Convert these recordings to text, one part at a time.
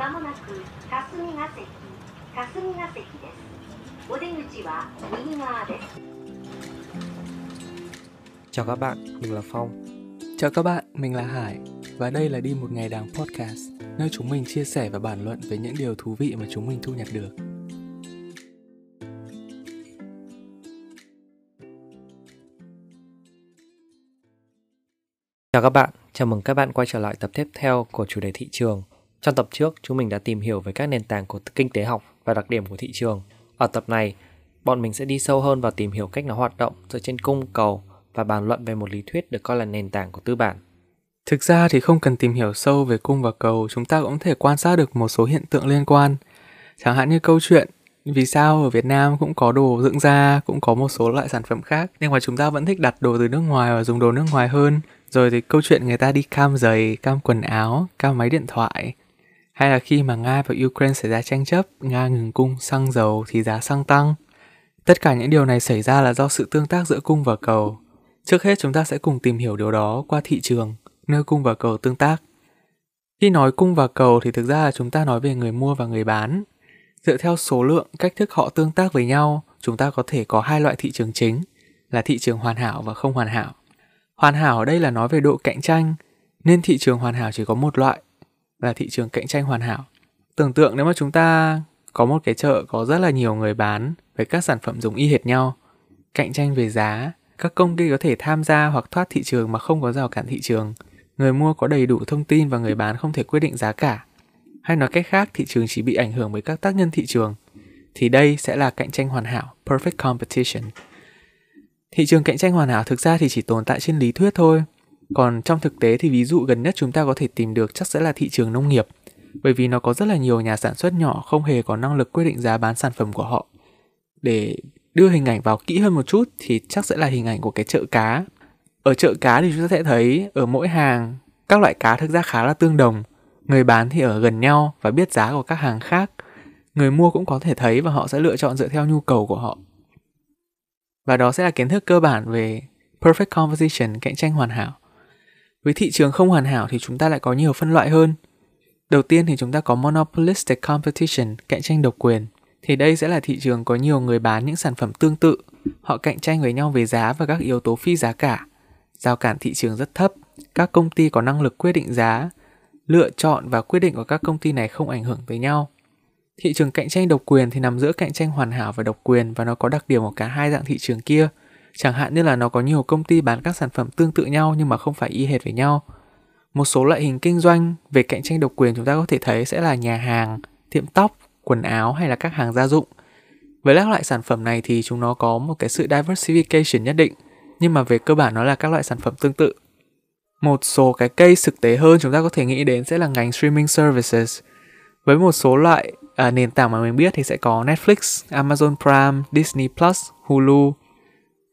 まもなく霞が関霞が関ですお出口は右側です Chào các bạn, mình là Phong. Chào các bạn, mình là Hải và đây là Đi một ngày đàng podcast, nơi chúng mình chia sẻ và bàn luận về những điều thú vị mà chúng mình thu nhặt được. Chào các bạn, chào mừng các bạn quay trở lại tập tiếp theo của chủ đề thị trường. Trong tập trước, chúng mình đã tìm hiểu về các nền tảng của kinh tế học và đặc điểm của thị trường. Ở tập này, bọn mình sẽ đi sâu hơn vào tìm hiểu cách nó hoạt động dựa trên cung cầu và bàn luận về một lý thuyết được coi là nền tảng của tư bản. Thực ra thì không cần tìm hiểu sâu về cung và cầu, chúng ta cũng thể quan sát được một số hiện tượng liên quan. Chẳng hạn như câu chuyện vì sao ở Việt Nam cũng có đồ dưỡng da, cũng có một số loại sản phẩm khác, nhưng mà chúng ta vẫn thích đặt đồ từ nước ngoài và dùng đồ nước ngoài hơn. Rồi thì câu chuyện người ta đi cam giày, cam quần áo, cam máy điện thoại. Hay là khi mà Nga và Ukraine xảy ra tranh chấp, Nga ngừng cung xăng dầu thì giá xăng tăng. Tất cả những điều này xảy ra là do sự tương tác giữa cung và cầu. Trước hết chúng ta sẽ cùng tìm hiểu điều đó qua thị trường, nơi cung và cầu tương tác. Khi nói cung và cầu thì thực ra là chúng ta nói về người mua và người bán. Dựa theo số lượng, cách thức họ tương tác với nhau, chúng ta có thể có hai loại thị trường chính, là thị trường hoàn hảo và không hoàn hảo. Hoàn hảo ở đây là nói về độ cạnh tranh, nên thị trường hoàn hảo chỉ có một loại, là thị trường cạnh tranh hoàn hảo. Tưởng tượng nếu mà chúng ta có một cái chợ có rất là nhiều người bán với các sản phẩm giống y hệt nhau, cạnh tranh về giá, các công ty có thể tham gia hoặc thoát thị trường mà không có rào cản thị trường. Người mua có đầy đủ thông tin và người bán không thể quyết định giá cả. Hay nói cách khác, thị trường chỉ bị ảnh hưởng bởi các tác nhân thị trường. Thì đây sẽ là cạnh tranh hoàn hảo, perfect competition. Thị trường cạnh tranh hoàn hảo thực ra thì chỉ tồn tại trên lý thuyết thôi. Còn trong thực tế thì ví dụ gần nhất chúng ta có thể tìm được chắc sẽ là thị trường nông nghiệp. Bởi vì nó có rất là nhiều nhà sản xuất nhỏ không hề có năng lực quyết định giá bán sản phẩm của họ. Để đưa hình ảnh vào kỹ hơn một chút thì chắc sẽ là hình ảnh của cái chợ cá. Ở chợ cá thì chúng ta sẽ thấy ở mỗi hàng các loại cá thực ra khá là tương đồng. Người bán thì ở gần nhau và biết giá của các hàng khác. Người mua cũng có thể thấy và họ sẽ lựa chọn dựa theo nhu cầu của họ. Và đó sẽ là kiến thức cơ bản về perfect competition, cạnh tranh hoàn hảo. Với thị trường không hoàn hảo thì chúng ta lại có nhiều phân loại hơn. Đầu tiên thì chúng ta có monopolistic competition, cạnh tranh độc quyền thì đây sẽ là thị trường có nhiều người bán những sản phẩm tương tự. Họ cạnh tranh với nhau về giá và các yếu tố phi giá cả. Giao cản thị trường rất thấp, các công ty có năng lực quyết định giá, lựa chọn và quyết định của các công ty này không ảnh hưởng tới nhau. Thị trường cạnh tranh độc quyền thì nằm giữa cạnh tranh hoàn hảo và độc quyền và nó có đặc điểm của cả hai dạng thị trường kia. Chẳng hạn như là nó có nhiều công ty bán các sản phẩm tương tự nhau nhưng mà không phải y hệt với nhau. Một số loại hình kinh doanh về cạnh tranh độc quyền chúng ta có thể thấy sẽ là nhà hàng, tiệm tóc, quần áo hay là các hàng gia dụng. Với các loại sản phẩm này thì chúng nó có một cái sự diversification nhất định, nhưng mà về cơ bản nó là các loại sản phẩm tương tự. Một số cái case thực tế hơn chúng ta có thể nghĩ đến sẽ là ngành streaming services. Với một số loại à, nền tảng mà mình biết thì sẽ có Netflix, Amazon Prime, Disney Plus, Hulu.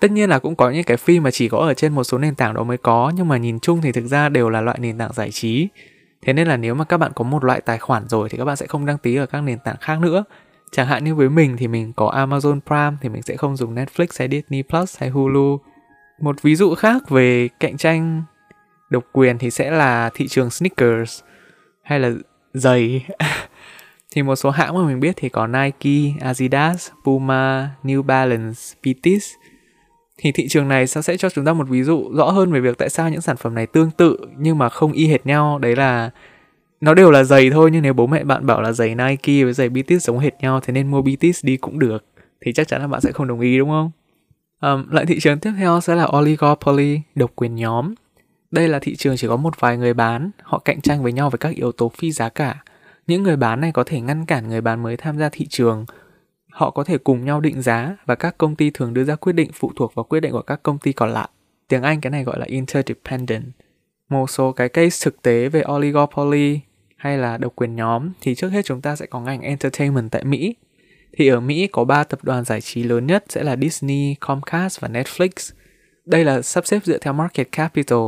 Tất nhiên là cũng có những cái phim mà chỉ có ở trên một số nền tảng đó mới có, nhưng mà nhìn chung thì thực ra đều là loại nền tảng giải trí Thế nên là nếu mà các bạn có một loại tài khoản rồi thì các bạn sẽ không đăng ký ở các nền tảng khác nữa. Chẳng hạn như với mình thì mình có Amazon Prime thì mình sẽ không dùng Netflix hay Disney Plus hay Hulu. Một ví dụ khác về cạnh tranh độc quyền thì sẽ là thị trường sneakers hay là giày. thì một số hãng mà mình biết thì có Nike, Adidas, Puma, New Balance, Pitis thì thị trường này sẽ cho chúng ta một ví dụ rõ hơn về việc tại sao những sản phẩm này tương tự nhưng mà không y hệt nhau đấy là nó đều là giày thôi nhưng nếu bố mẹ bạn bảo là giày Nike với giày Bitis giống hệt nhau thế nên mua Bitis đi cũng được thì chắc chắn là bạn sẽ không đồng ý đúng không? Um, loại thị trường tiếp theo sẽ là oligopoly, độc quyền nhóm. Đây là thị trường chỉ có một vài người bán, họ cạnh tranh với nhau với các yếu tố phi giá cả. Những người bán này có thể ngăn cản người bán mới tham gia thị trường Họ có thể cùng nhau định giá và các công ty thường đưa ra quyết định phụ thuộc vào quyết định của các công ty còn lại. Tiếng Anh cái này gọi là interdependent. Một số cái case thực tế về oligopoly hay là độc quyền nhóm thì trước hết chúng ta sẽ có ngành entertainment tại Mỹ. Thì ở Mỹ có 3 tập đoàn giải trí lớn nhất sẽ là Disney, Comcast và Netflix. Đây là sắp xếp dựa theo market capital.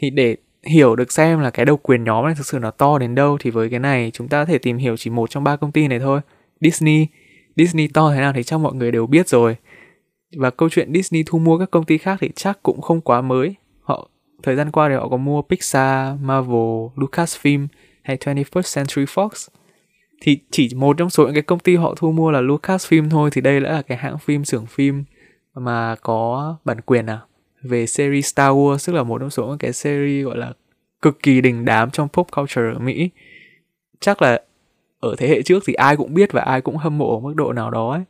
Thì để hiểu được xem là cái độc quyền nhóm này thực sự nó to đến đâu thì với cái này chúng ta có thể tìm hiểu chỉ một trong ba công ty này thôi. Disney Disney to thế nào thì chắc mọi người đều biết rồi. Và câu chuyện Disney thu mua các công ty khác thì chắc cũng không quá mới. Họ thời gian qua thì họ có mua Pixar, Marvel, Lucasfilm hay 21st Century Fox thì chỉ một trong số những cái công ty họ thu mua là Lucasfilm thôi thì đây đã là cái hãng phim xưởng phim mà có bản quyền à về series Star Wars tức là một trong số những cái series gọi là cực kỳ đình đám trong pop culture ở Mỹ chắc là ở thế hệ trước thì ai cũng biết và ai cũng hâm mộ ở mức độ nào đó ấy.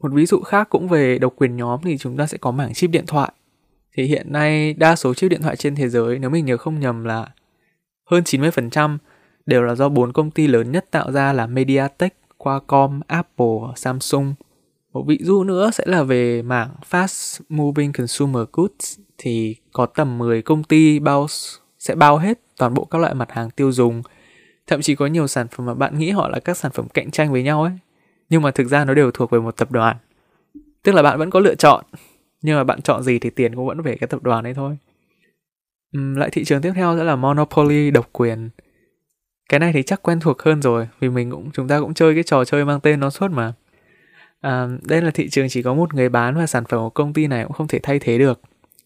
Một ví dụ khác cũng về độc quyền nhóm thì chúng ta sẽ có mảng chip điện thoại. Thì hiện nay đa số chip điện thoại trên thế giới nếu mình nhớ không nhầm là hơn 90% đều là do bốn công ty lớn nhất tạo ra là MediaTek, Qualcomm, Apple Samsung. Một ví dụ nữa sẽ là về mảng Fast Moving Consumer Goods thì có tầm 10 công ty bao sẽ bao hết toàn bộ các loại mặt hàng tiêu dùng. Thậm chí có nhiều sản phẩm mà bạn nghĩ họ là các sản phẩm cạnh tranh với nhau ấy, nhưng mà thực ra nó đều thuộc về một tập đoàn. Tức là bạn vẫn có lựa chọn, nhưng mà bạn chọn gì thì tiền cũng vẫn về cái tập đoàn ấy thôi. Uhm, lại thị trường tiếp theo sẽ là Monopoly độc quyền. Cái này thì chắc quen thuộc hơn rồi vì mình cũng chúng ta cũng chơi cái trò chơi mang tên nó suốt mà. À, đây là thị trường chỉ có một người bán và sản phẩm của công ty này cũng không thể thay thế được.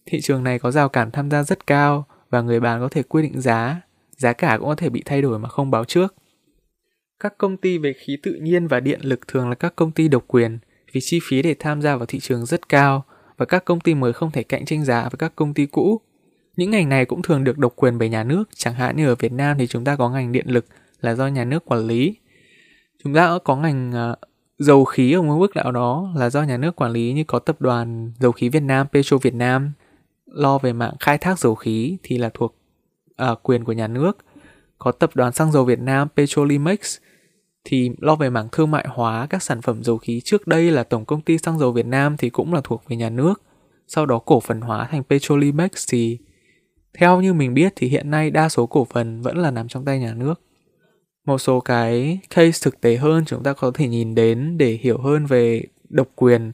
Thị trường này có rào cản tham gia rất cao và người bán có thể quyết định giá, giá cả cũng có thể bị thay đổi mà không báo trước. Các công ty về khí tự nhiên và điện lực thường là các công ty độc quyền vì chi phí để tham gia vào thị trường rất cao và các công ty mới không thể cạnh tranh giá với các công ty cũ. Những ngành này cũng thường được độc quyền bởi nhà nước, chẳng hạn như ở Việt Nam thì chúng ta có ngành điện lực là do nhà nước quản lý. Chúng ta có ngành à, dầu khí ở một mức nào đó là do nhà nước quản lý như có tập đoàn dầu khí Việt Nam, Petro Việt Nam lo về mạng khai thác dầu khí thì là thuộc à, quyền của nhà nước. Có tập đoàn xăng dầu Việt Nam Petrolimex thì lo về mảng thương mại hóa các sản phẩm dầu khí trước đây là Tổng công ty xăng dầu Việt Nam thì cũng là thuộc về nhà nước. Sau đó cổ phần hóa thành Petrolimex thì theo như mình biết thì hiện nay đa số cổ phần vẫn là nằm trong tay nhà nước. Một số cái case thực tế hơn chúng ta có thể nhìn đến để hiểu hơn về độc quyền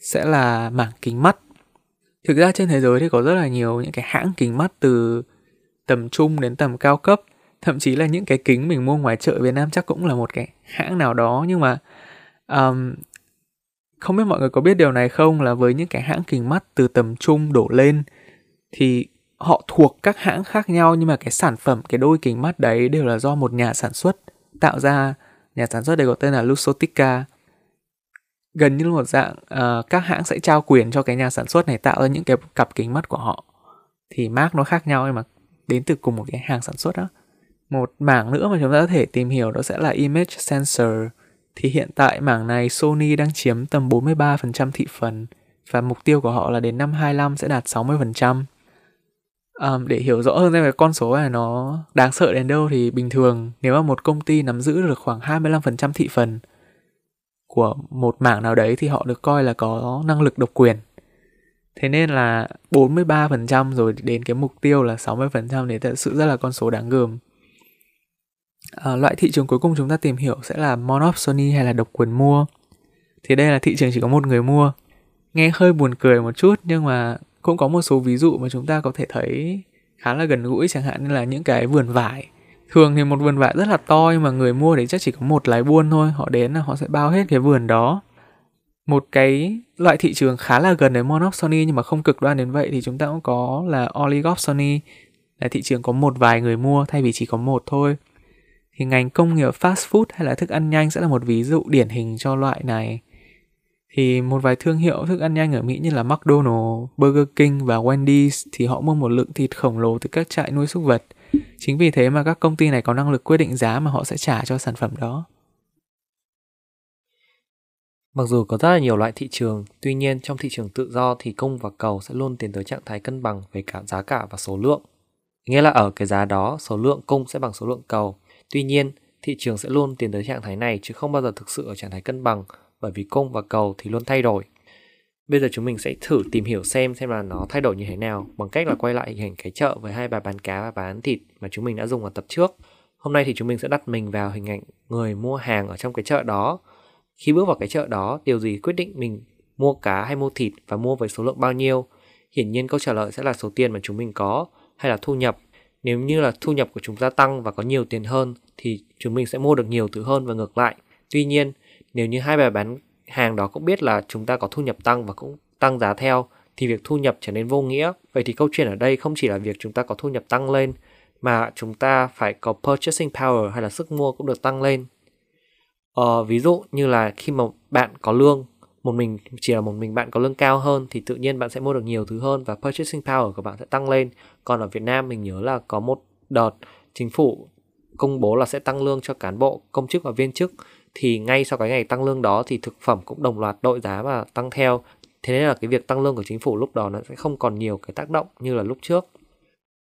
sẽ là mảng kính mắt. Thực ra trên thế giới thì có rất là nhiều những cái hãng kính mắt từ tầm trung đến tầm cao cấp. Thậm chí là những cái kính mình mua ngoài chợ Việt Nam chắc cũng là một cái hãng nào đó nhưng mà um, không biết mọi người có biết điều này không? Là với những cái hãng kính mắt từ tầm trung đổ lên thì họ thuộc các hãng khác nhau nhưng mà cái sản phẩm cái đôi kính mắt đấy đều là do một nhà sản xuất tạo ra. Nhà sản xuất đây có tên là Luxottica. Gần như một dạng uh, các hãng sẽ trao quyền cho cái nhà sản xuất này tạo ra những cái cặp kính mắt của họ. Thì mark nó khác nhau nhưng mà đến từ cùng một cái hàng sản xuất đó một mảng nữa mà chúng ta có thể tìm hiểu đó sẽ là image sensor thì hiện tại mảng này Sony đang chiếm tầm 43% thị phần và mục tiêu của họ là đến năm 25 sẽ đạt 60%. Um, để hiểu rõ hơn về con số này nó đáng sợ đến đâu thì bình thường nếu mà một công ty nắm giữ được khoảng 25% thị phần của một mảng nào đấy thì họ được coi là có năng lực độc quyền. Thế nên là 43% rồi đến cái mục tiêu là 60% thì thật sự rất là con số đáng gờm. À, loại thị trường cuối cùng chúng ta tìm hiểu sẽ là monopsony hay là độc quyền mua. Thì đây là thị trường chỉ có một người mua. Nghe hơi buồn cười một chút nhưng mà cũng có một số ví dụ mà chúng ta có thể thấy khá là gần gũi chẳng hạn như là những cái vườn vải thường thì một vườn vải rất là to nhưng mà người mua đấy chắc chỉ có một lái buôn thôi họ đến là họ sẽ bao hết cái vườn đó một cái loại thị trường khá là gần đến monopsony nhưng mà không cực đoan đến vậy thì chúng ta cũng có là oligopsony là thị trường có một vài người mua thay vì chỉ có một thôi thì ngành công nghiệp fast food hay là thức ăn nhanh sẽ là một ví dụ điển hình cho loại này thì một vài thương hiệu thức ăn nhanh ở Mỹ như là McDonald's, Burger King và Wendy's thì họ mua một lượng thịt khổng lồ từ các trại nuôi súc vật. Chính vì thế mà các công ty này có năng lực quyết định giá mà họ sẽ trả cho sản phẩm đó. Mặc dù có rất là nhiều loại thị trường, tuy nhiên trong thị trường tự do thì cung và cầu sẽ luôn tiến tới trạng thái cân bằng về cả giá cả và số lượng. Nghĩa là ở cái giá đó, số lượng cung sẽ bằng số lượng cầu. Tuy nhiên, thị trường sẽ luôn tiến tới trạng thái này chứ không bao giờ thực sự ở trạng thái cân bằng bởi vì cung và cầu thì luôn thay đổi. Bây giờ chúng mình sẽ thử tìm hiểu xem xem là nó thay đổi như thế nào bằng cách là quay lại hình ảnh cái chợ với hai bà bán cá và bán thịt mà chúng mình đã dùng ở tập trước. Hôm nay thì chúng mình sẽ đặt mình vào hình ảnh người mua hàng ở trong cái chợ đó. Khi bước vào cái chợ đó, điều gì quyết định mình mua cá hay mua thịt và mua với số lượng bao nhiêu? Hiển nhiên câu trả lời sẽ là số tiền mà chúng mình có hay là thu nhập. Nếu như là thu nhập của chúng ta tăng và có nhiều tiền hơn thì chúng mình sẽ mua được nhiều thứ hơn và ngược lại. Tuy nhiên, nếu như hai bà bán hàng đó cũng biết là chúng ta có thu nhập tăng và cũng tăng giá theo thì việc thu nhập trở nên vô nghĩa. Vậy thì câu chuyện ở đây không chỉ là việc chúng ta có thu nhập tăng lên mà chúng ta phải có purchasing power hay là sức mua cũng được tăng lên. Ờ, ví dụ như là khi mà bạn có lương một mình chỉ là một mình bạn có lương cao hơn thì tự nhiên bạn sẽ mua được nhiều thứ hơn và purchasing power của bạn sẽ tăng lên. Còn ở Việt Nam mình nhớ là có một đợt chính phủ công bố là sẽ tăng lương cho cán bộ, công chức và viên chức thì ngay sau cái ngày tăng lương đó thì thực phẩm cũng đồng loạt đội giá và tăng theo. Thế nên là cái việc tăng lương của chính phủ lúc đó nó sẽ không còn nhiều cái tác động như là lúc trước.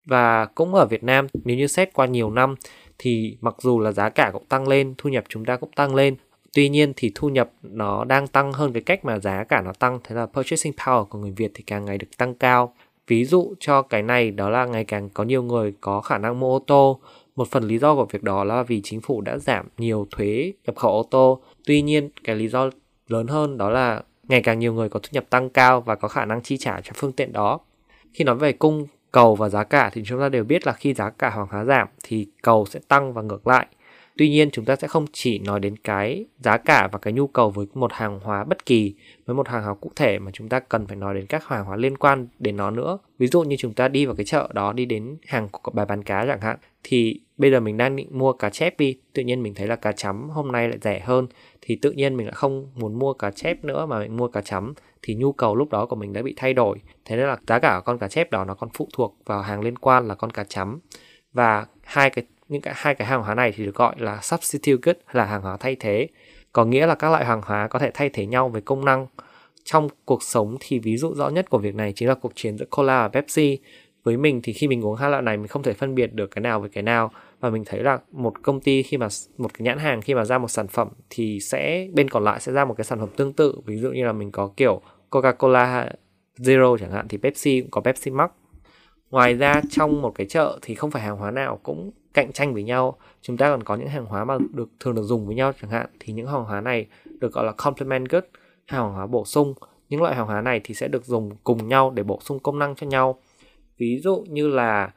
Và cũng ở Việt Nam nếu như xét qua nhiều năm thì mặc dù là giá cả cũng tăng lên, thu nhập chúng ta cũng tăng lên Tuy nhiên thì thu nhập nó đang tăng hơn cái cách mà giá cả nó tăng, thế là purchasing power của người Việt thì càng ngày được tăng cao. Ví dụ cho cái này đó là ngày càng có nhiều người có khả năng mua ô tô. Một phần lý do của việc đó là vì chính phủ đã giảm nhiều thuế nhập khẩu ô tô. Tuy nhiên cái lý do lớn hơn đó là ngày càng nhiều người có thu nhập tăng cao và có khả năng chi trả cho phương tiện đó. Khi nói về cung, cầu và giá cả thì chúng ta đều biết là khi giá cả hàng hóa giảm thì cầu sẽ tăng và ngược lại. Tuy nhiên chúng ta sẽ không chỉ nói đến cái giá cả và cái nhu cầu với một hàng hóa bất kỳ, với một hàng hóa cụ thể mà chúng ta cần phải nói đến các hàng hóa liên quan đến nó nữa. Ví dụ như chúng ta đi vào cái chợ đó đi đến hàng của bài bán cá chẳng hạn thì bây giờ mình đang định mua cá chép đi, tự nhiên mình thấy là cá chấm hôm nay lại rẻ hơn thì tự nhiên mình lại không muốn mua cá chép nữa mà mình mua cá chấm thì nhu cầu lúc đó của mình đã bị thay đổi. Thế nên là giá cả của con cá chép đó nó còn phụ thuộc vào hàng liên quan là con cá chấm và hai cái những cái, hai cái hàng hóa này thì được gọi là substitute good là hàng hóa thay thế. Có nghĩa là các loại hàng hóa có thể thay thế nhau về công năng. Trong cuộc sống thì ví dụ rõ nhất của việc này chính là cuộc chiến giữa cola và pepsi. Với mình thì khi mình uống hai loại này, mình không thể phân biệt được cái nào với cái nào. Và mình thấy là một công ty khi mà một cái nhãn hàng khi mà ra một sản phẩm thì sẽ, bên còn lại sẽ ra một cái sản phẩm tương tự. Ví dụ như là mình có kiểu Coca-Cola Zero chẳng hạn thì Pepsi cũng có Pepsi Max ngoài ra, trong một cái chợ thì không phải hàng hóa nào cũng cạnh tranh với nhau. Chúng ta còn có những hàng hóa mà được thường được dùng với nhau chẳng hạn. Thì những hàng hóa này được gọi là complement good hàng hóa bổ sung. Những loại hàng hóa này thì sẽ được dùng cùng nhau để bổ sung công năng cho nhau. Ví dụ như là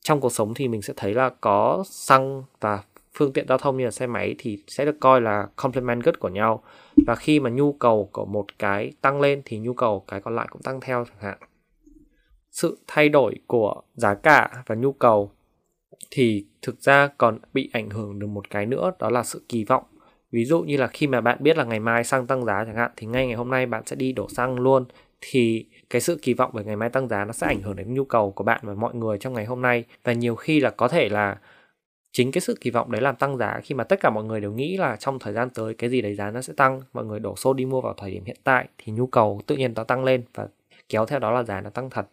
trong cuộc sống thì mình sẽ thấy là có xăng và phương tiện giao thông như là xe máy thì sẽ được coi là complement good của nhau. Và khi mà nhu cầu của một cái tăng lên thì nhu cầu cái còn lại cũng tăng theo chẳng hạn sự thay đổi của giá cả và nhu cầu thì thực ra còn bị ảnh hưởng được một cái nữa, đó là sự kỳ vọng. Ví dụ như là khi mà bạn biết là ngày mai xăng tăng giá chẳng hạn, thì ngay ngày hôm nay bạn sẽ đi đổ xăng luôn, thì cái sự kỳ vọng về ngày mai tăng giá nó sẽ ảnh hưởng đến nhu cầu của bạn và mọi người trong ngày hôm nay. Và nhiều khi là có thể là chính cái sự kỳ vọng đấy làm tăng giá khi mà tất cả mọi người đều nghĩ là trong thời gian tới cái gì đấy giá nó sẽ tăng, mọi người đổ xô đi mua vào thời điểm hiện tại thì nhu cầu tự nhiên nó tăng lên và kéo theo đó là giá nó tăng thật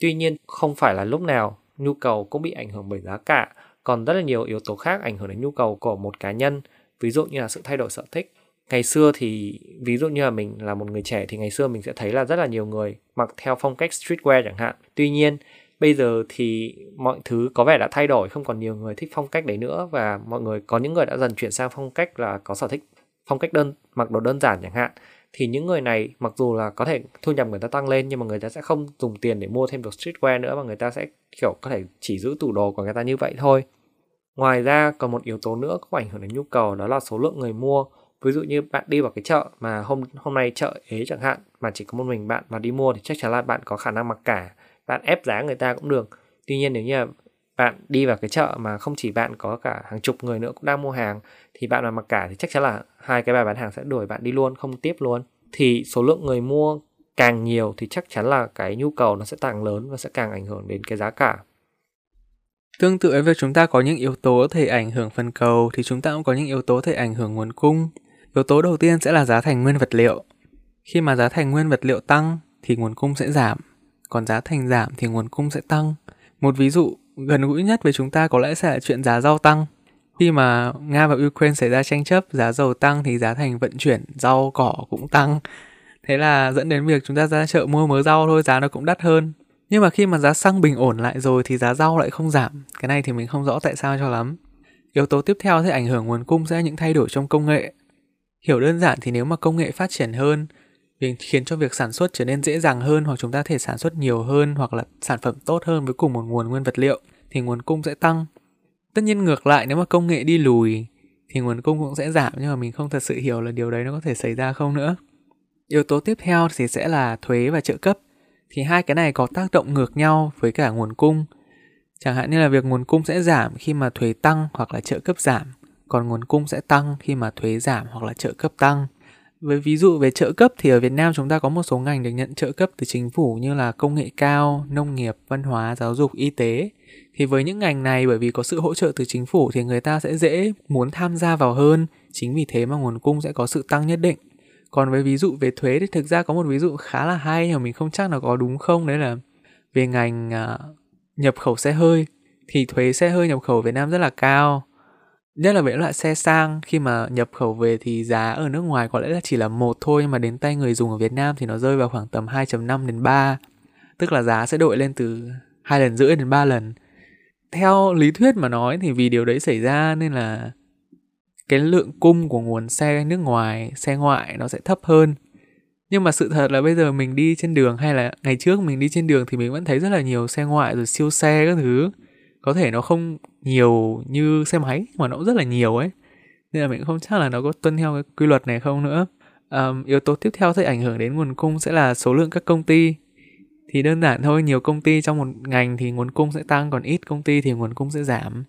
tuy nhiên, không phải là lúc nào nhu cầu cũng bị ảnh hưởng bởi giá cả, còn rất là nhiều yếu tố khác ảnh hưởng đến nhu cầu của một cá nhân. Ví dụ như là sự thay đổi sở thích. Ngày xưa thì, ví dụ như là mình là một người trẻ thì ngày xưa mình sẽ thấy là rất là nhiều người mặc theo phong cách streetwear chẳng hạn. Tuy nhiên, bây giờ thì mọi thứ có vẻ đã thay đổi, không còn nhiều người thích phong cách đấy nữa và mọi người, có những người đã dần chuyển sang phong cách là có sở thích, phong cách đơn, mặc đồ đơn giản chẳng hạn thì những người này mặc dù là có thể thu nhập người ta tăng lên, nhưng mà người ta sẽ không dùng tiền để mua thêm được streetwear nữa mà người ta sẽ, kiểu, có thể chỉ giữ tủ đồ của người ta như vậy thôi. Ngoài ra còn một yếu tố nữa có ảnh hưởng đến nhu cầu, đó là số lượng người mua. Ví dụ như bạn đi vào cái chợ mà hôm hôm nay chợ ế chẳng hạn, mà chỉ có một mình bạn mà đi mua thì chắc chắn là bạn có khả năng mặc cả. Bạn ép giá người ta cũng được. Tuy nhiên nếu như bạn đi vào cái chợ mà không chỉ bạn có cả hàng chục người nữa cũng đang mua hàng thì bạn mà mặc cả thì chắc chắn là hai cái bài bán hàng sẽ đuổi bạn đi luôn không tiếp luôn thì số lượng người mua càng nhiều thì chắc chắn là cái nhu cầu nó sẽ càng lớn và sẽ càng ảnh hưởng đến cái giá cả Tương tự với việc chúng ta có những yếu tố thể ảnh hưởng phần cầu thì chúng ta cũng có những yếu tố thể ảnh hưởng nguồn cung. Yếu tố đầu tiên sẽ là giá thành nguyên vật liệu. Khi mà giá thành nguyên vật liệu tăng thì nguồn cung sẽ giảm, còn giá thành giảm thì nguồn cung sẽ tăng. Một ví dụ gần gũi nhất với chúng ta có lẽ sẽ là chuyện giá rau tăng. Khi mà Nga và Ukraine xảy ra tranh chấp, giá dầu tăng thì giá thành vận chuyển rau cỏ cũng tăng. Thế là dẫn đến việc chúng ta ra chợ mua mớ rau thôi, giá nó cũng đắt hơn. Nhưng mà khi mà giá xăng bình ổn lại rồi thì giá rau lại không giảm. Cái này thì mình không rõ tại sao cho lắm. Yếu tố tiếp theo thì ảnh hưởng nguồn cung sẽ những thay đổi trong công nghệ. Hiểu đơn giản thì nếu mà công nghệ phát triển hơn, việc khiến cho việc sản xuất trở nên dễ dàng hơn hoặc chúng ta thể sản xuất nhiều hơn hoặc là sản phẩm tốt hơn với cùng một nguồn nguyên vật liệu thì nguồn cung sẽ tăng. Tất nhiên ngược lại nếu mà công nghệ đi lùi thì nguồn cung cũng sẽ giảm nhưng mà mình không thật sự hiểu là điều đấy nó có thể xảy ra không nữa. Yếu tố tiếp theo thì sẽ là thuế và trợ cấp. Thì hai cái này có tác động ngược nhau với cả nguồn cung. Chẳng hạn như là việc nguồn cung sẽ giảm khi mà thuế tăng hoặc là trợ cấp giảm, còn nguồn cung sẽ tăng khi mà thuế giảm hoặc là trợ cấp tăng. Với ví dụ về trợ cấp thì ở Việt Nam chúng ta có một số ngành được nhận trợ cấp từ chính phủ như là công nghệ cao, nông nghiệp, văn hóa, giáo dục, y tế. Thì với những ngành này bởi vì có sự hỗ trợ từ chính phủ thì người ta sẽ dễ muốn tham gia vào hơn, chính vì thế mà nguồn cung sẽ có sự tăng nhất định. Còn với ví dụ về thuế thì thực ra có một ví dụ khá là hay nhưng mà mình không chắc là có đúng không đấy là về ngành uh, nhập khẩu xe hơi thì thuế xe hơi nhập khẩu Việt Nam rất là cao nhất là với loại xe sang, khi mà nhập khẩu về thì giá ở nước ngoài có lẽ là chỉ là một thôi, nhưng mà đến tay người dùng ở Việt Nam thì nó rơi vào khoảng tầm 2.5 đến 3 tức là giá sẽ đội lên từ hai lần rưỡi đến 3 lần. Theo lý thuyết mà nói thì vì điều đấy xảy ra nên là cái lượng cung của nguồn xe nước ngoài, xe ngoại nó sẽ thấp hơn. Nhưng mà sự thật là bây giờ mình đi trên đường hay là ngày trước mình đi trên đường thì mình vẫn thấy rất là nhiều xe ngoại rồi siêu xe các thứ có thể nó không nhiều như xe máy mà nó cũng rất là nhiều ấy. Nên là mình cũng không chắc là nó có tuân theo cái quy luật này không nữa. Um, yếu tố tiếp theo sẽ ảnh hưởng đến nguồn cung sẽ là số lượng các công ty. Thì đơn giản thôi nhiều công ty trong một ngành thì nguồn cung sẽ tăng còn ít công ty thì nguồn cung sẽ giảm.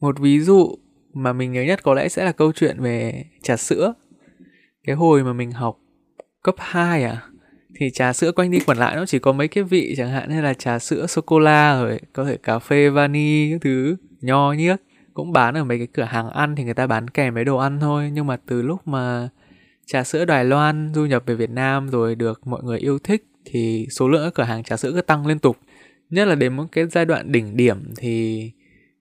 Một ví dụ mà mình nhớ nhất có lẽ sẽ là câu chuyện về trà sữa. Cái hồi mà mình học cấp 2 à thì trà sữa quanh đi quẩn lại nó chỉ có mấy cái vị chẳng hạn như là trà sữa sô cô la rồi có thể cà phê, vani các thứ, nho nhiếc cũng bán ở mấy cái cửa hàng ăn thì người ta bán kèm mấy đồ ăn thôi, nhưng mà từ lúc mà trà sữa Đài Loan du nhập về Việt Nam rồi được mọi người yêu thích thì số lượng các cửa hàng trà sữa cứ tăng liên tục. Nhất là đến một cái giai đoạn đỉnh điểm thì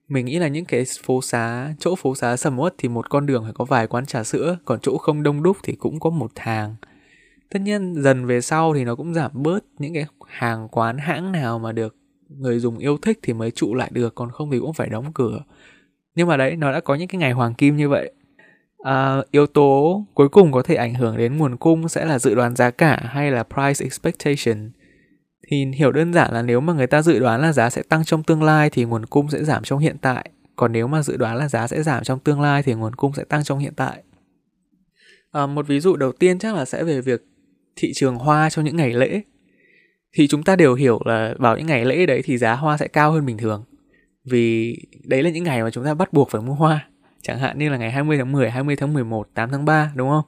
mình nghĩ là những cái phố xá, chỗ phố xá sầm uất thì một con đường phải có vài quán trà sữa, còn chỗ không đông đúc thì cũng có một hàng tất nhiên dần về sau thì nó cũng giảm bớt những cái hàng quán hãng nào mà được người dùng yêu thích thì mới trụ lại được còn không thì cũng phải đóng cửa. Nhưng mà đấy nó đã có những cái ngày hoàng kim như vậy. À, yếu tố cuối cùng có thể ảnh hưởng đến nguồn cung sẽ là dự đoán giá cả hay là price expectation. Thì hiểu đơn giản là nếu mà người ta dự đoán là giá sẽ tăng trong tương lai thì nguồn cung sẽ giảm trong hiện tại. Còn nếu mà dự đoán là giá sẽ giảm trong tương lai thì nguồn cung sẽ tăng trong hiện tại. À, một ví dụ đầu tiên chắc là sẽ về việc thị trường hoa trong những ngày lễ thì chúng ta đều hiểu là vào những ngày lễ đấy thì giá hoa sẽ cao hơn bình thường vì đấy là những ngày mà chúng ta bắt buộc phải mua hoa chẳng hạn như là ngày 20 tháng 10, 20 tháng 11, 8 tháng 3 đúng không?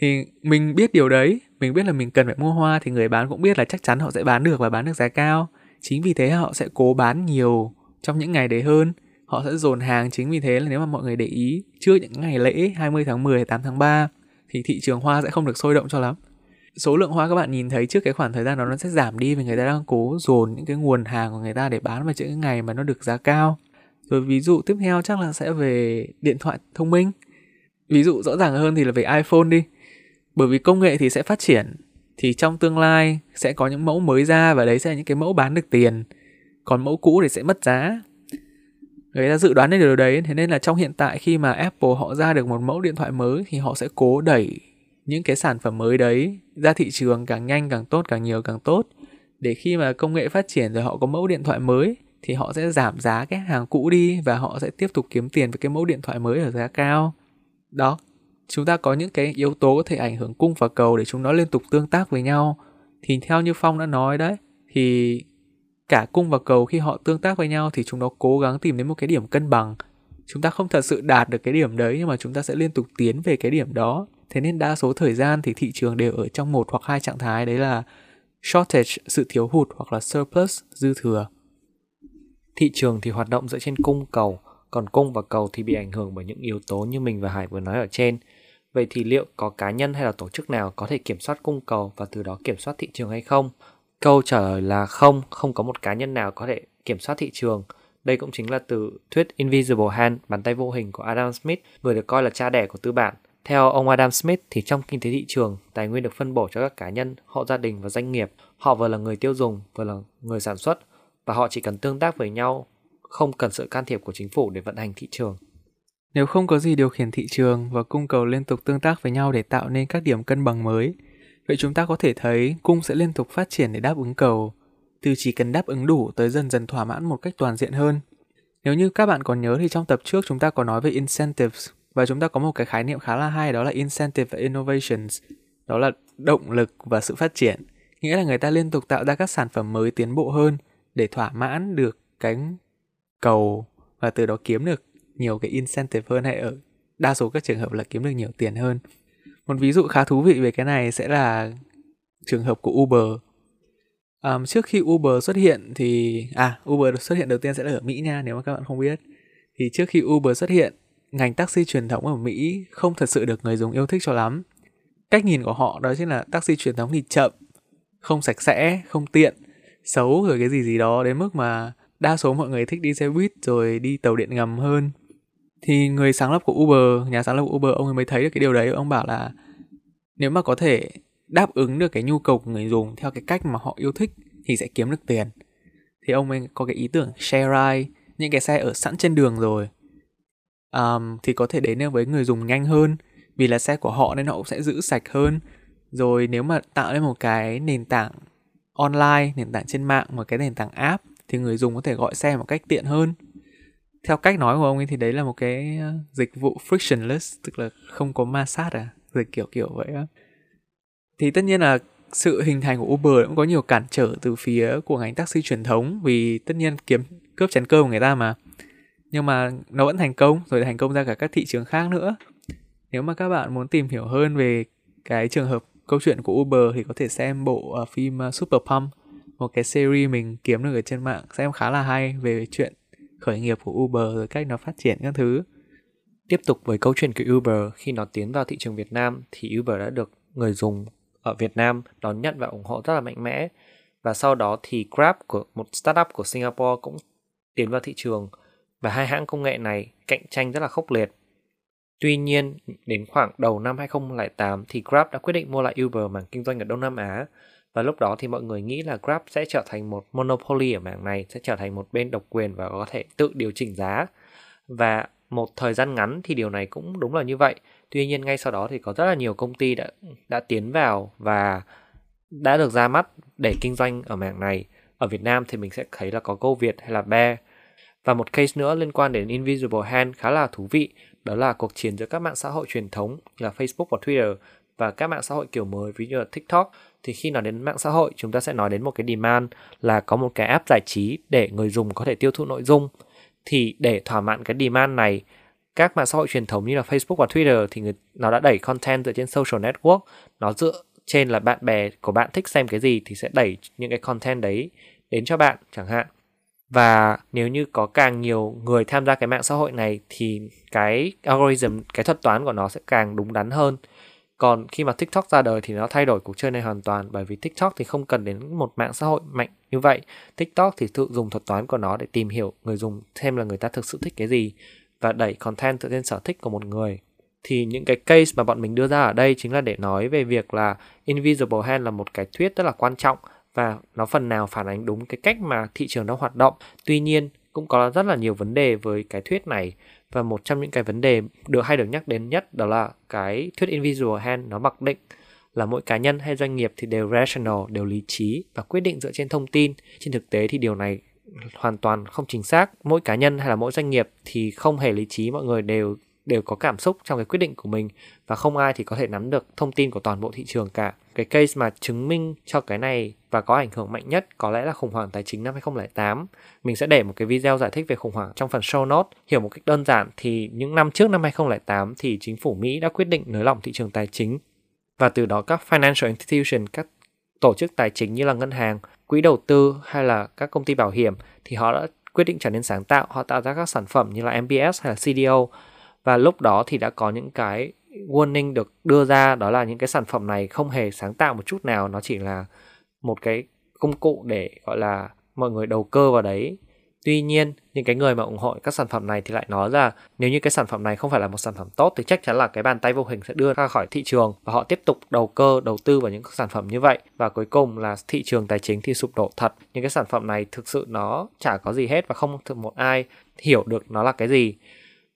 Thì mình biết điều đấy, mình biết là mình cần phải mua hoa thì người bán cũng biết là chắc chắn họ sẽ bán được và bán được giá cao. Chính vì thế họ sẽ cố bán nhiều trong những ngày đấy hơn. Họ sẽ dồn hàng chính vì thế là nếu mà mọi người để ý trước những ngày lễ 20 tháng 10, 8 tháng 3 thì thị trường hoa sẽ không được sôi động cho lắm số lượng hoa các bạn nhìn thấy trước cái khoảng thời gian đó nó sẽ giảm đi vì người ta đang cố dồn những cái nguồn hàng của người ta để bán vào những cái ngày mà nó được giá cao. Rồi ví dụ tiếp theo chắc là sẽ về điện thoại thông minh. Ví dụ rõ ràng hơn thì là về iphone đi. Bởi vì công nghệ thì sẽ phát triển, thì trong tương lai sẽ có những mẫu mới ra và đấy sẽ là những cái mẫu bán được tiền. Còn mẫu cũ thì sẽ mất giá. Người ta dự đoán được điều đấy, thế nên là trong hiện tại khi mà apple họ ra được một mẫu điện thoại mới thì họ sẽ cố đẩy những cái sản phẩm mới đấy ra thị trường càng nhanh càng tốt, càng nhiều càng tốt. Để khi mà công nghệ phát triển rồi họ có mẫu điện thoại mới thì họ sẽ giảm giá cái hàng cũ đi và họ sẽ tiếp tục kiếm tiền với cái mẫu điện thoại mới ở giá cao. Đó, chúng ta có những cái yếu tố có thể ảnh hưởng cung và cầu để chúng nó liên tục tương tác với nhau. Thì theo như phong đã nói đấy, thì cả cung và cầu khi họ tương tác với nhau thì chúng nó cố gắng tìm đến một cái điểm cân bằng. Chúng ta không thật sự đạt được cái điểm đấy nhưng mà chúng ta sẽ liên tục tiến về cái điểm đó. Thế nên đa số thời gian thì thị trường đều ở trong một hoặc hai trạng thái đấy là shortage, sự thiếu hụt hoặc là surplus, dư thừa. Thị trường thì hoạt động dựa trên cung cầu, còn cung và cầu thì bị ảnh hưởng bởi những yếu tố như mình và Hải vừa nói ở trên. Vậy thì liệu có cá nhân hay là tổ chức nào có thể kiểm soát cung cầu và từ đó kiểm soát thị trường hay không? Câu trả lời là không, không có một cá nhân nào có thể kiểm soát thị trường. Đây cũng chính là từ thuyết Invisible Hand, bàn tay vô hình của Adam Smith, vừa được coi là cha đẻ của tư bản. Theo ông Adam Smith thì trong kinh tế thị trường, tài nguyên được phân bổ cho các cá nhân, hộ gia đình và doanh nghiệp. Họ vừa là người tiêu dùng, vừa là người sản xuất và họ chỉ cần tương tác với nhau, không cần sự can thiệp của chính phủ để vận hành thị trường. Nếu không có gì điều khiển thị trường và cung cầu liên tục tương tác với nhau để tạo nên các điểm cân bằng mới, vậy chúng ta có thể thấy cung sẽ liên tục phát triển để đáp ứng cầu, từ chỉ cần đáp ứng đủ tới dần dần thỏa mãn một cách toàn diện hơn. Nếu như các bạn còn nhớ thì trong tập trước chúng ta có nói về incentives và chúng ta có một cái khái niệm khá là hay đó là incentive và innovations. Đó là động lực và sự phát triển. Nghĩa là người ta liên tục tạo ra các sản phẩm mới tiến bộ hơn để thỏa mãn được cái cầu và từ đó kiếm được nhiều cái incentive hơn hay ở đa số các trường hợp là kiếm được nhiều tiền hơn. Một ví dụ khá thú vị về cái này sẽ là trường hợp của Uber. Um, trước khi Uber xuất hiện thì à Uber xuất hiện đầu tiên sẽ là ở Mỹ nha nếu mà các bạn không biết. Thì trước khi Uber xuất hiện ngành taxi truyền thống ở Mỹ không thật sự được người dùng yêu thích cho lắm. Cách nhìn của họ đó chính là taxi truyền thống thì chậm, không sạch sẽ, không tiện, xấu rồi cái gì gì đó đến mức mà đa số mọi người thích đi xe buýt rồi đi tàu điện ngầm hơn. Thì người sáng lập của Uber, nhà sáng lập của Uber, ông ấy mới thấy được cái điều đấy. Ông bảo là nếu mà có thể đáp ứng được cái nhu cầu của người dùng theo cái cách mà họ yêu thích thì sẽ kiếm được tiền. Thì ông ấy có cái ý tưởng share ride, những cái xe ở sẵn trên đường rồi um, thì có thể đến được với người dùng nhanh hơn vì là xe của họ nên họ cũng sẽ giữ sạch hơn. Rồi nếu mà tạo lên một cái nền tảng online nền tảng trên mạng một cái nền tảng app thì người dùng có thể gọi xe một cách tiện hơn. Theo cách nói của ông ấy thì đấy là một cái ờ, dịch vụ frictionless tức là không có ma sát à dịch kiểu kiểu vậy á. Thì tất nhiên là sự hình thành của Uber cũng có nhiều cản trở từ phía của ngành taxi truyền thống vì tất nhiên kiếm cướp chén cơm của người ta mà nhưng mà nó vẫn thành công rồi thành công ra cả các thị trường khác nữa. Nếu mà các bạn muốn tìm hiểu hơn về cái trường hợp câu chuyện của Uber thì có thể xem bộ uh, phim uh, Super Pump một cái series mình kiếm được ở trên mạng xem khá là hay về chuyện khởi nghiệp của Uber rồi cách nó phát triển các thứ. Tiếp tục với câu chuyện của Uber khi nó tiến vào thị trường Việt Nam thì Uber đã được người dùng ở Việt Nam đón nhận và ủng hộ rất là mạnh mẽ. Và sau đó thì Grab của một startup của Singapore cũng tiến vào thị trường và hai hãng công nghệ này cạnh tranh rất là khốc liệt. Tuy nhiên, đến khoảng đầu năm 2008 thì Grab đã quyết định mua lại Uber mảng kinh doanh ở Đông Nam Á và lúc đó thì mọi người nghĩ là Grab sẽ trở thành một monopoly ở mảng này, sẽ trở thành một bên độc quyền và có thể tự điều chỉnh giá. Và một thời gian ngắn thì điều này cũng đúng là như vậy. Tuy nhiên ngay sau đó thì có rất là nhiều công ty đã đã tiến vào và đã được ra mắt để kinh doanh ở mảng này. Ở Việt Nam thì mình sẽ thấy là có Go Việt hay là Bear. Và một case nữa liên quan đến Invisible Hand khá là thú vị, đó là cuộc chiến giữa các mạng xã hội truyền thống như là Facebook và Twitter và các mạng xã hội kiểu mới ví dụ là TikTok. Thì khi nói đến mạng xã hội chúng ta sẽ nói đến một cái demand là có một cái app giải trí để người dùng có thể tiêu thụ nội dung. Thì để thỏa mãn cái demand này các mạng xã hội truyền thống như là Facebook và Twitter thì người, nó đã đẩy content dựa trên social network. Nó dựa trên là bạn bè của bạn thích xem cái gì thì sẽ đẩy những cái content đấy đến cho bạn chẳng hạn và nếu như có càng nhiều người tham gia cái mạng xã hội này thì cái algorithm, cái thuật toán của nó sẽ càng đúng đắn hơn còn khi mà TikTok ra đời thì nó thay đổi cuộc chơi này hoàn toàn, bởi vì TikTok thì không cần đến một mạng xã hội mạnh như vậy. TikTok thì tự dùng thuật toán của nó để tìm hiểu người dùng, xem là người ta thực sự thích cái gì và đẩy content dựa trên sở thích của một người. Thì những cái case mà bọn mình đưa ra ở đây chính là để nói về việc là Invisible Hand là một cái thuyết rất là quan trọng và nó phần nào phản ánh đúng cái cách mà thị trường đang hoạt động. Tuy nhiên cũng có rất là nhiều vấn đề với cái thuyết này và một trong những cái vấn đề được hay được nhắc đến nhất đó là cái thuyết invisible hand nó mặc định là mỗi cá nhân hay doanh nghiệp thì đều rational, đều lý trí và quyết định dựa trên thông tin. Trên thực tế thì điều này hoàn toàn không chính xác. Mỗi cá nhân hay là mỗi doanh nghiệp thì không hề lý trí, mọi người đều đều có cảm xúc trong cái quyết định của mình và không ai thì có thể nắm được thông tin của toàn bộ thị trường cả. Cái case mà chứng minh cho cái này và có ảnh hưởng mạnh nhất có lẽ là khủng hoảng tài chính năm 2008. Mình sẽ để một cái video giải thích về khủng hoảng trong phần show note. Hiểu một cách đơn giản thì những năm trước năm 2008 thì chính phủ Mỹ đã quyết định nới lỏng thị trường tài chính và từ đó các financial institution, các tổ chức tài chính như là ngân hàng, quỹ đầu tư hay là các công ty bảo hiểm thì họ đã quyết định trở nên sáng tạo, họ tạo ra các sản phẩm như là MBS hay là CDO và lúc đó thì đã có những cái warning được đưa ra đó là những cái sản phẩm này không hề sáng tạo một chút nào, nó chỉ là một cái công cụ để, gọi là, mọi người đầu cơ vào đấy. Tuy nhiên, những cái người mà ủng hộ các sản phẩm này thì lại nói là nếu như cái sản phẩm này không phải là một sản phẩm tốt thì chắc chắn là cái bàn tay vô hình sẽ đưa ra khỏi thị trường và họ tiếp tục đầu cơ, đầu tư vào những sản phẩm như vậy. Và cuối cùng là thị trường tài chính thì sụp đổ thật. Những cái sản phẩm này thực sự nó chả có gì hết và không thực một ai hiểu được nó là cái gì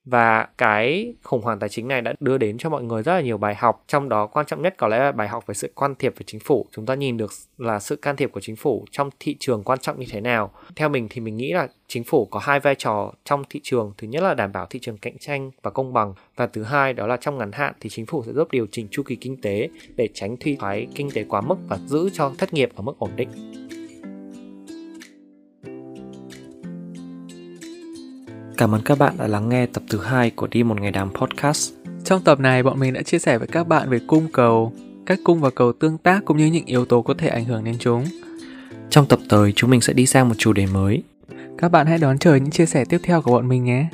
và cái khủng hoảng tài chính này đã đưa đến cho mọi người rất là nhiều bài học. Trong đó quan trọng nhất có lẽ là bài học về sự can thiệp của chính phủ. Chúng ta nhìn được là sự can thiệp của chính phủ trong thị trường quan trọng như thế nào. Theo mình thì mình nghĩ là chính phủ có hai vai trò trong thị trường. Thứ nhất là đảm bảo thị trường cạnh tranh và công bằng. Và thứ hai đó là trong ngắn hạn thì chính phủ sẽ giúp điều chỉnh chu kỳ kinh tế để tránh suy thoái kinh tế quá mức và giữ cho thất nghiệp ở mức ổn định. Cảm ơn các bạn đã lắng nghe tập thứ hai của Đi một ngày đàm podcast. Trong tập này bọn mình đã chia sẻ với các bạn về cung cầu, cách cung và cầu tương tác cũng như những yếu tố có thể ảnh hưởng đến chúng. Trong tập tới chúng mình sẽ đi sang một chủ đề mới. Các bạn hãy đón chờ những chia sẻ tiếp theo của bọn mình nhé.